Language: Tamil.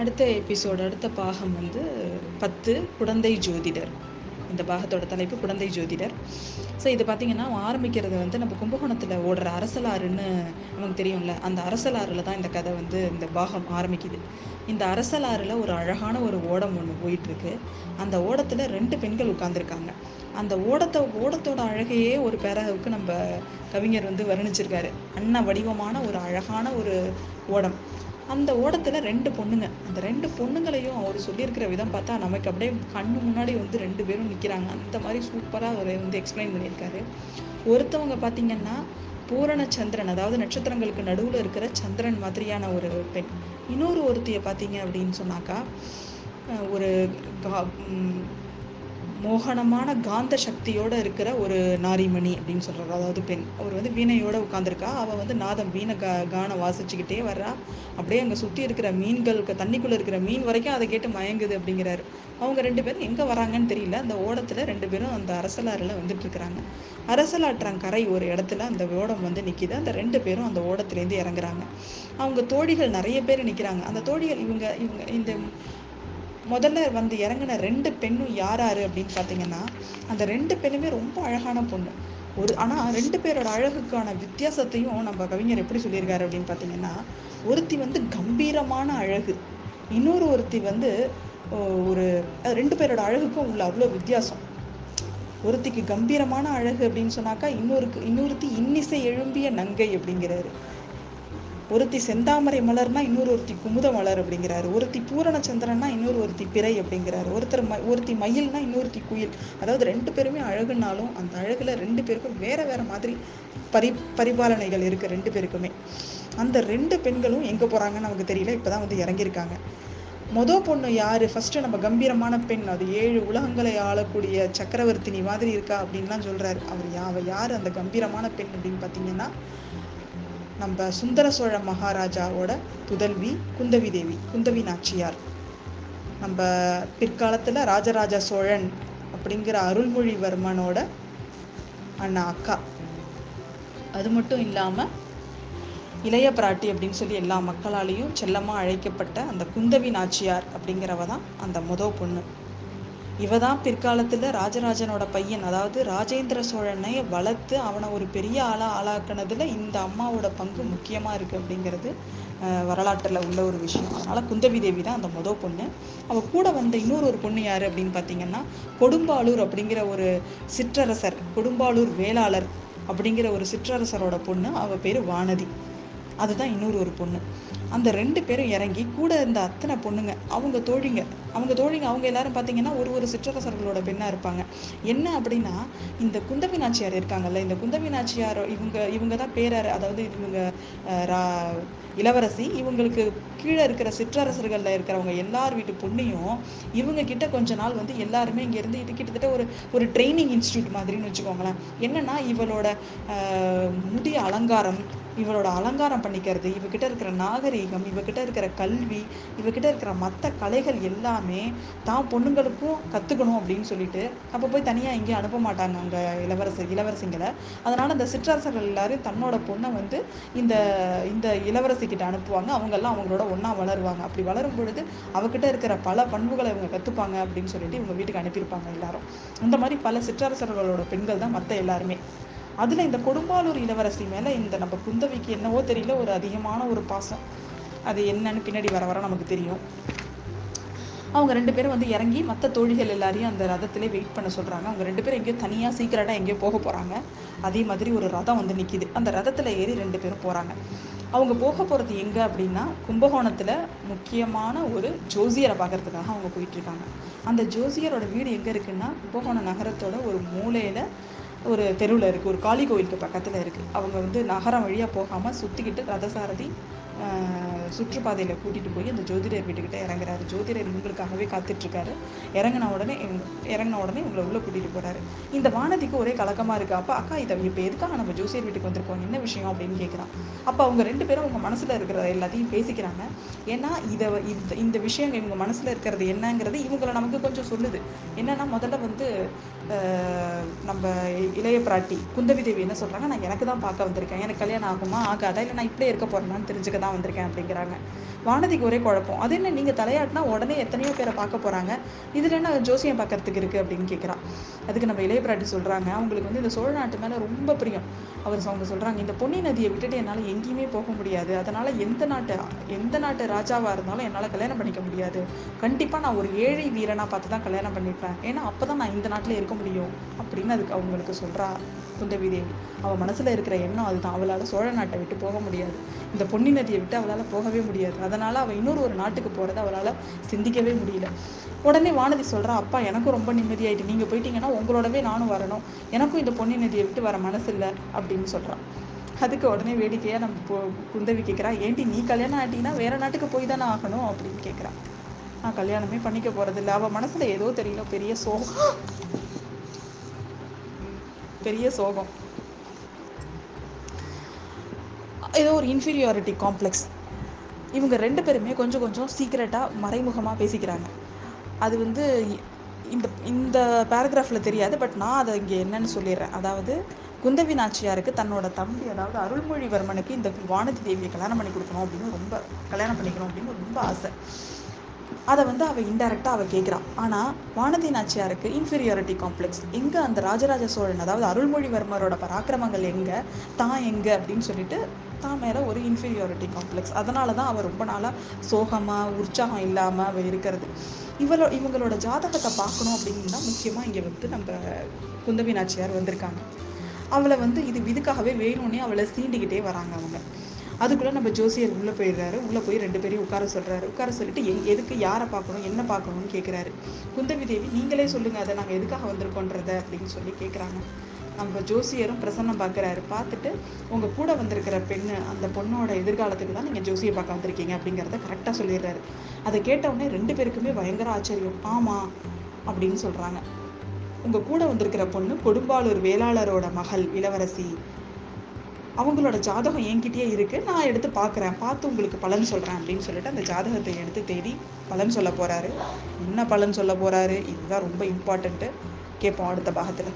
அடுத்த எபிசோடு அடுத்த பாகம் வந்து பத்து குழந்தை ஜோதிடர். இந்த பாகத்தோட தலைப்பு குழந்தை ஜோதிடர். ஸோ இது பார்த்தீங்கன்னா ஆரம்பிக்கிறது வந்து நம்ம கும்பகோணத்தில் ஓடுற அரசலாறுன்னு நமக்கு தெரியும்ல அந்த அரசலாறில் தான் இந்த கதை வந்து இந்த பாகம் ஆரம்பிக்குது. இந்த அரசலாறில் ஒரு அழகான ஒரு ஓடம் ஒன்று போயிட்டுருக்கு. அந்த ஓடத்தில் ரெண்டு பெண்கள் உட்காந்துருக்காங்க அந்த ஓடத்தை ஓடத்தோட அழகையே ஒரு பேராவுக்கு நம்ம கவிஞர் வந்து வர்ணிச்சிருக்காரு. அன்ன வடிவமான ஒரு அழகான ஒரு ஓடம். அந்த ஓடத்தில் ரெண்டு பொண்ணுங்க. அந்த ரெண்டு பொண்ணுங்களையும் அவர் சொல்லியிருக்கிற விதம் பார்த்தா நமக்கு அப்படியே கண்ணு முன்னாடி வந்து ரெண்டு பேரும் நிற்கிறாங்க அந்த மாதிரி சூப்பராக அவர் வந்து எக்ஸ்பிளைன் பண்ணியிருக்காரு. ஒருத்தவங்க பார்த்தீங்கன்னா பூரண சந்திரன் அதாவது நட்சத்திரங்களுக்கு நடுவில் இருக்கிற சந்திரன் மாதிரியான ஒரு பெண். இன்னொரு ஒருத்தியை பார்த்தீங்க அப்படின்னு சொன்னாக்கா ஒரு கா மோகனமான காந்த சக்தியோடு இருக்கிற ஒரு நாரிமணி அப்படின்னு சொல்கிறார் அதாவது பெண். அவர் வந்து வீணையோடு உட்காந்துருக்கா அவள் வந்து நாதம். வீணை கா கானம் வாசிச்சுக்கிட்டே வர்றா. அப்படியே அங்கே சுற்றி இருக்கிற மீன்களுக்கு தண்ணிக்குள்ளே இருக்கிற மீன் வரைக்கும் அதை கேட்டு மயங்குது அப்படிங்கிறாரு. அவங்க ரெண்டு பேரும் எங்கே வராங்கன்னு தெரியல. அந்த ஓடத்தில் ரெண்டு பேரும் அந்த அரசலாறில் வந்துட்டு இருக்கிறாங்க. அரசலாற்றங்கரை ஒரு இடத்துல அந்த ஓடம் வந்து நிற்கிது அந்த ரெண்டு பேரும் அந்த ஓடத்துலேருந்து இறங்குறாங்க. அவங்க தோழிகள் நிறைய பேர் நிற்கிறாங்க அந்த தோழிகள் இவங்க இவங்க இந்த முதல்ல வந்து இறங்கின ரெண்டு பெண்ணும் யார் யார் அப்படின்னு பார்த்தீங்கன்னா அந்த ரெண்டு பெண்ணுமே ரொம்ப அழகான பொண்ணு. ஒரு ஆனால் ரெண்டு பேரோட அழகுக்கான வித்தியாசத்தையும் நம்ம கவிஞர் எப்படி சொல்லியிருக்காரு அப்படின்னு பார்த்தீங்கன்னா ஒருத்தி வந்து கம்பீரமான அழகு இன்னொரு ஒருத்தி வந்து ஒரு ரெண்டு பேரோட அழகுக்கும் உள்ள அவ்வளோ வித்தியாசம். ஒருத்திக்கு கம்பீரமான அழகு அப்படின்னு சொன்னாக்கா இன்னொருக்கு இன்னொருத்தி இன்னிசை எழும்பிய நங்கை அப்படிங்கிறாரு. ஒருத்தி செந்தாமரை மலர்னா இன்னொரு ஒருத்தி குமுத மலர் அப்படிங்கிறாரு. ஒருத்தி பூரண சந்திரன்னா இன்னொரு ஒருத்தி பிறை அப்படிங்கிறாரு. ஒருத்தர் ம ஒருத்தி மயில்னா இன்னொருத்தி குயில். அதாவது ரெண்டு பேருமே அழகுனாலும் அந்த அழகுல ரெண்டு பேருக்கும் வேற வேற மாதிரி பரி பரிபாலனைகள் இருக்கு ரெண்டு பேருக்குமே. அந்த ரெண்டு பெண்களும் எங்கே போகிறாங்கன்னு நமக்கு தெரியல. இப்போ தான் வந்து இறங்கியிருக்காங்க. மொத பொண்ணு யாரு? ஃபர்ஸ்ட் நம்ம கம்பீரமான பெண். அது ஏழு உலகங்களை ஆளக்கூடிய சக்கரவர்த்தினி மாதிரி இருக்கா அப்படின்லாம் சொல்றாரு. அவர் யா அவ அந்த கம்பீரமான பெண் அப்படின்னு பார்த்தீங்கன்னா நம்ம சுந்தர சோழ மகாராஜாவோட புதல்வி குந்தவி தேவி குந்தவி நாச்சியார். நம்ம பிற்காலத்தில் ராஜராஜ சோழன் அப்படிங்கிற அருள்மொழிவர்மனோட அண்ணா அக்கா. அது மட்டும் இல்லாமல் இளைய பிராட்டி அப்படின்னு சொல்லி எல்லா மக்களாலையும் செல்லமாக அழைக்கப்பட்ட அந்த குந்தவி நாச்சியார் அப்படிங்கிறவ தான் அந்த முத பொண்ணு. இவ தான் பிற்காலத்தில் ராஜராஜனோட பையன். அதாவது ராஜேந்திர சோழனை வளர்த்து அவனை ஒரு பெரிய ஆளாக ஆளாக்குனதில் இந்த அம்மாவோட பங்கு முக்கியமாக இருக்குது அப்படிங்கிறது வரலாற்றில் உள்ள ஒரு விஷயம். அதனால் குந்தவி தேவி தான் அந்த முத பொண்ணு. அவள் கூட வந்த இன்னொரு ஒரு பொண்ணு யார் அப்படின்னு பார்த்தீங்கன்னா கொடும்பாளூர் அப்படிங்கிற ஒரு சிற்றரசர் கொடும்பாளூர் வேளாளர் அப்படிங்கிற ஒரு சிற்றரசரோட பொண்ணு. அவள் பேர் வானதி. அதுதான் இன்னொரு ஒரு பொண்ணு. அந்த ரெண்டு பேரும் இறங்கி கூட இருந்த அத்தனை பொண்ணுங்க அவங்க தோழிங்க அவங்க தோழிங்க அவங்க எல்லாரும் பார்த்தீங்கன்னா ஒரு ஒரு சிற்றரசர்களோட பெண்ணாக இருப்பாங்க. என்ன அப்படின்னா இந்த குந்தவி நாச்சியார் இருக்காங்கல்ல இந்த குந்தவி நாச்சியார் இவங்க இவங்க தான் பேரர் அதாவது இவங்க ரா- இளவரசி இவங்களுக்கு கீழே இருக்கிற சிற்றரசர்களில் இருக்கிறவங்க எல்லார் வீட்டு பொண்ணையும் இவங்க கிட்ட கொஞ்ச நாள் வந்து எல்லாருமே இங்கேருந்து இது கிட்டத்தட்ட ஒரு ஒரு ட்ரைனிங் இன்ஸ்டியூட் மாதிரின்னு வச்சுக்கோங்களேன். என்னன்னா இவளோட முடி அலங்காரம் இவளோட அலங்காரம் பண்ணிக்கிறது இவகிட்ட இருக்கிற நாகரீகம் இவகிட்ட இருக்கிற கல்வி இவகிட்ட இருக்கிற மற்ற கலைகள் எல்லாமே தான் பொண்ணுங்களுக்கும் கற்றுக்கணும் அப்படின்னு சொல்லிட்டு அப்போ போய் தனியாக எங்கேயும் அனுப்ப மாட்டாங்க அங்கே இளவரசர் இளவரசிங்களை. அதனால் அந்த சிற்றரசர்கள் எல்லாரும் தன்னோட பொண்ணை வந்து இந்த இந்த இளவரசிக்கிட்ட அனுப்புவாங்க. அவங்கெல்லாம் அவங்களோட ஒன்றா வளருவாங்க. அப்படி வளரும் பொழுது அவகிட்ட இருக்கிற பல பண்புகளை இவங்க கற்றுப்பாங்க அப்படின்னு சொல்லிட்டு இவங்க வீட்டுக்கு அனுப்பியிருப்பாங்க எல்லாரும். இந்த மாதிரி பல சிற்றரசர்களோட பெண்கள் தான் மற்ற எல்லாருமே. அதில் இந்த கொடும்பாலூர் இளவரசி மேலே இந்த நம்ம குந்தவிக்கு என்னவோ தெரியல ஒரு அதிகமான ஒரு பாசம். அது என்னன்னு பின்னாடி வர வர நமக்கு தெரியும். அவங்க ரெண்டு பேரும் வந்து இறங்கி மற்ற தோழிகள் எல்லாரையும் அந்த ரதத்திலே வெயிட் பண்ண சொல்கிறாங்க அவங்க ரெண்டு பேரும் எங்கேயோ தனியாக சீக்கிரட்டாக எங்கேயோ போக போகிறாங்க அதே மாதிரி ஒரு ரதம் வந்து நிற்கிது அந்த ரதத்தில் ஏறி ரெண்டு பேரும் போகிறாங்க அவங்க போக போகிறது எங்கே அப்படின்னா கும்பகோணத்தில் முக்கியமான ஒரு ஜோசியரை பார்க்கறதுக்காக அவங்க போயிட்டுருக்காங்க அந்த ஜோசியரோட வீடு எங்கே இருக்குன்னா கும்பகோணம் நகரத்தோட ஒரு மூலையில் ஒரு தெருவில் இருக்குது ஒரு காளி கோயிலுக்கு பக்கத்தில் இருக்குது அவங்க வந்து நகரம் வழியாக போகாமல் சுற்றிக்கிட்டு ரதசாரதி சுற்றுப்பாதையில் கூட்டிகிட்டு போய் அந்த ஜோதிடர் வீட்டுக்கிட்ட இறங்குறாரு. ஜோதிடர் உங்களுக்காகவே காத்துட்ருக்காரு. இறங்கின உடனே இறங்கின உடனே இவங்களை உள்ளே கூட்டிகிட்டு போகிறாரு இந்த வானதிக்கு ஒரே கலக்கமாக இருக்குது அப்போ அக்கா இதை இப்போ எதுக்காக நம்ம ஜோசியர் வீட்டுக்கு வந்திருக்கோம்? என்ன விஷயம் அப்படின்னு கேட்குறான் அப்போ அவங்க ரெண்டு பேரும் அவங்க மனசில் இருக்கிற எல்லாத்தையும் பேசிக்கிறாங்க. ஏன்னா இதை இந்த இந்த விஷயம் இவங்க மனசில் இருக்கிறது என்னங்கிறது இவங்களை நமக்கு கொஞ்சம் சொல்லுது. என்னன்னா முதல்ல வந்து நம்ம இளைய பிராட்டி குந்தவி தேவி என்ன சொல்கிறாங்க நான் எனக்கு தான் பார்க்க வந்திருக்கேன். எனக்கு கல்யாணம் ஆகுமா? ஆகாதா? இல்லை நான் இப்படியே இருக்க போகிறேன்னு தெரிஞ்சுக்க தான் வந்திருக்கேன் அப்படிங்கிறாங்க. வானதிக்கு ஒரே குழப்பம். அது என்ன நீங்கள் தலையாட்டினா உடனே எத்தனையோ பேரை பார்க்க போகிறாங்க இதில் என்ன ஜோசியம் பார்க்கறதுக்கு இருக்குது அப்படின்னு கேட்குறான் அதுக்கு நம்ம இளைய பிராட்டி சொல்கிறாங்க அவங்களுக்கு வந்து இந்த சோழ நாட்டு மேலே ரொம்ப பிரியம். அவர் அவங்க சொல்கிறாங்க இந்த பொன்னி நதியை விட்டுட்டு என்னால் எங்கேயுமே போக முடியாது. அதனால் எந்த நாட்டு எந்த நாட்டு ராஜாவாக இருந்தாலும் என்னால் கல்யாணம் பண்ணிக்க முடியாது. கண்டிப்பாக நான் ஒரு ஏழை வீரனாக பார்த்து தான் கல்யாணம் பண்ணிப்பேன். ஏன்னா அப்போ தான் நான் இந்த நாட்டில் இருக்க முடியும். அப்படின்னு அதுக்கு அவங்களுக்கு சொல்கிறா குந்தவி தேவி அவள் மனசில் இருக்கிற எண்ணம் அதுதான். அவளால் சோழ நாட்டை விட்டு போக முடியாது. இந்த பொன்னி நதியை விட்டு அவளால் போகவே முடியாது. அதனால் அவள் இன்னொரு ஒரு நாட்டுக்கு போகிறத அவளால் சிந்திக்கவே முடியல. உடனே வானதி சொல்கிறா அப்பா எனக்கும் ரொம்ப நிம்மதியாயிட்டு நீங்கள் போயிட்டீங்கன்னா உங்களோடவே நானும் வரணும். எனக்கும் இந்த பொன்னி நதியை விட்டு வர மனசு இல்லை அப்படின்னு சொல்கிறான் அதுக்கு உடனே வேடிக்கையாக நம்ம போ குந்தவி கேட்குறா ஏன்டி நீ கல்யாணம் ஆட்டினா வேற நாட்டுக்கு போய் தானே ஆகணும்? அப்படின்னு கேட்குறான் நான் கல்யாணமே பண்ணிக்க போகிறதில்ல அவள் மனசில் மனசுல ஏதோ தெரியல பெரிய சோகம். பெரிய சோகம். ஏதோ ஒரு இன்ஃபீரியாரிட்டி காம்ப்ளெக்ஸ் இவங்க ரெண்டு பேருமே கொஞ்சம் கொஞ்சம் சீக்ரெட்டாக மறைமுகமாக பேசிக்கிறாங்க. அது வந்து இந்த இந்த பேராகிராஃபில் தெரியாது பட் நான் அதை இங்கே என்னன்னு சொல்லிடுறேன். அதாவது குந்தவி நாச்சியாருக்கு தன்னோட தம்பி அதாவது அருள்மொழிவர்மனுக்கு இந்த வானதி தேவியை கல்யாணம் பண்ணி கொடுக்கணும் அப்படின்னு ரொம்ப கல்யாணம் பண்ணிக்கணும் அப்படின்னு ரொம்ப ஆசை. அதை வந்து அவள் இன்டெரக்டாக அவள் கேட்குறான் ஆனால் வானதி நாச்சியாருக்கு இன்ஃபீரியாரிட்டி காம்ப்ளெக்ஸ் எங்கே அந்த ராஜராஜ சோழன் அதாவது அருள்மொழிவர்மரோட பராக்கிரமங்கள் எங்கே தான் எங்கே அப்படின்னு சொல்லிட்டு தான் மேலே ஒரு இன்ஃபீரியாரிட்டி காம்ப்ளெக்ஸ் அதனால தான் அவள் ரொம்ப நாளாக சோகமாக உற்சாகம் இல்லாமல் அவள் இருக்கிறது. இவளோ இவங்களோட ஜாதகத்தை பார்க்கணும் அப்படின்னா முக்கியமாக இங்கே வந்து நம்ம குந்தவி நாச்சியார் வந்திருக்காங்க. அவளை வந்து இது இதுக்காகவே வேணும்னே அவளை சீண்டிக்கிட்டே வராங்க அவங்க. அதுக்குள்ளே நம்ம ஜோசியர் உள்ளே போயிடுறாரு. உள்ளே போய் ரெண்டு பேரையும் உட்கார சொல்கிறாரு உட்கார சொல்லிட்டு எங் எதுக்கு யாரை பார்க்கணும்? என்ன பார்க்கணும்னு கேட்குறாரு குந்தவி தேவி நீங்களே சொல்லுங்கள் அதை நாங்கள் எதுக்காக வந்திருக்கோன்றத அப்படின்னு சொல்லி கேட்குறாங்க நம்ம ஜோசியரும் பிரசன்னம் பார்க்குறாரு. பார்த்துட்டு உங்கள் கூட வந்திருக்கிற பெண்ணு அந்த பொண்ணோட எதிர்காலத்துக்கு தான் நீங்கள் ஜோசியை பார்க்க வந்திருக்கீங்க அப்படிங்கிறத கரெக்டாக சொல்லிடுறாரு. அதை கேட்டவுடனே ரெண்டு பேருக்குமே பயங்கர ஆச்சரியம். ஆமா அப்படின்னு சொல்கிறாங்க உங்கள் கூட வந்திருக்கிற பொண்ணு கொடும்பாளூர் வேளாளரோட மகள் இளவரசி அவங்களோட ஜாதகம் என்கிட்டயே இருக்கு. நான் எடுத்து பார்க்குறேன். பார்த்து உங்களுக்கு பலன் சொல்கிறேன் அப்படின்னு சொல்லிட்டு அந்த ஜாதகத்தை எடுத்து தேடி பலன் சொல்ல போறாரு. என்ன பலன் சொல்ல போறாரு? இதுதான் ரொம்ப இம்பார்ட்டன்ட்டு கேட்போம் அடுத்த பாகத்தில்.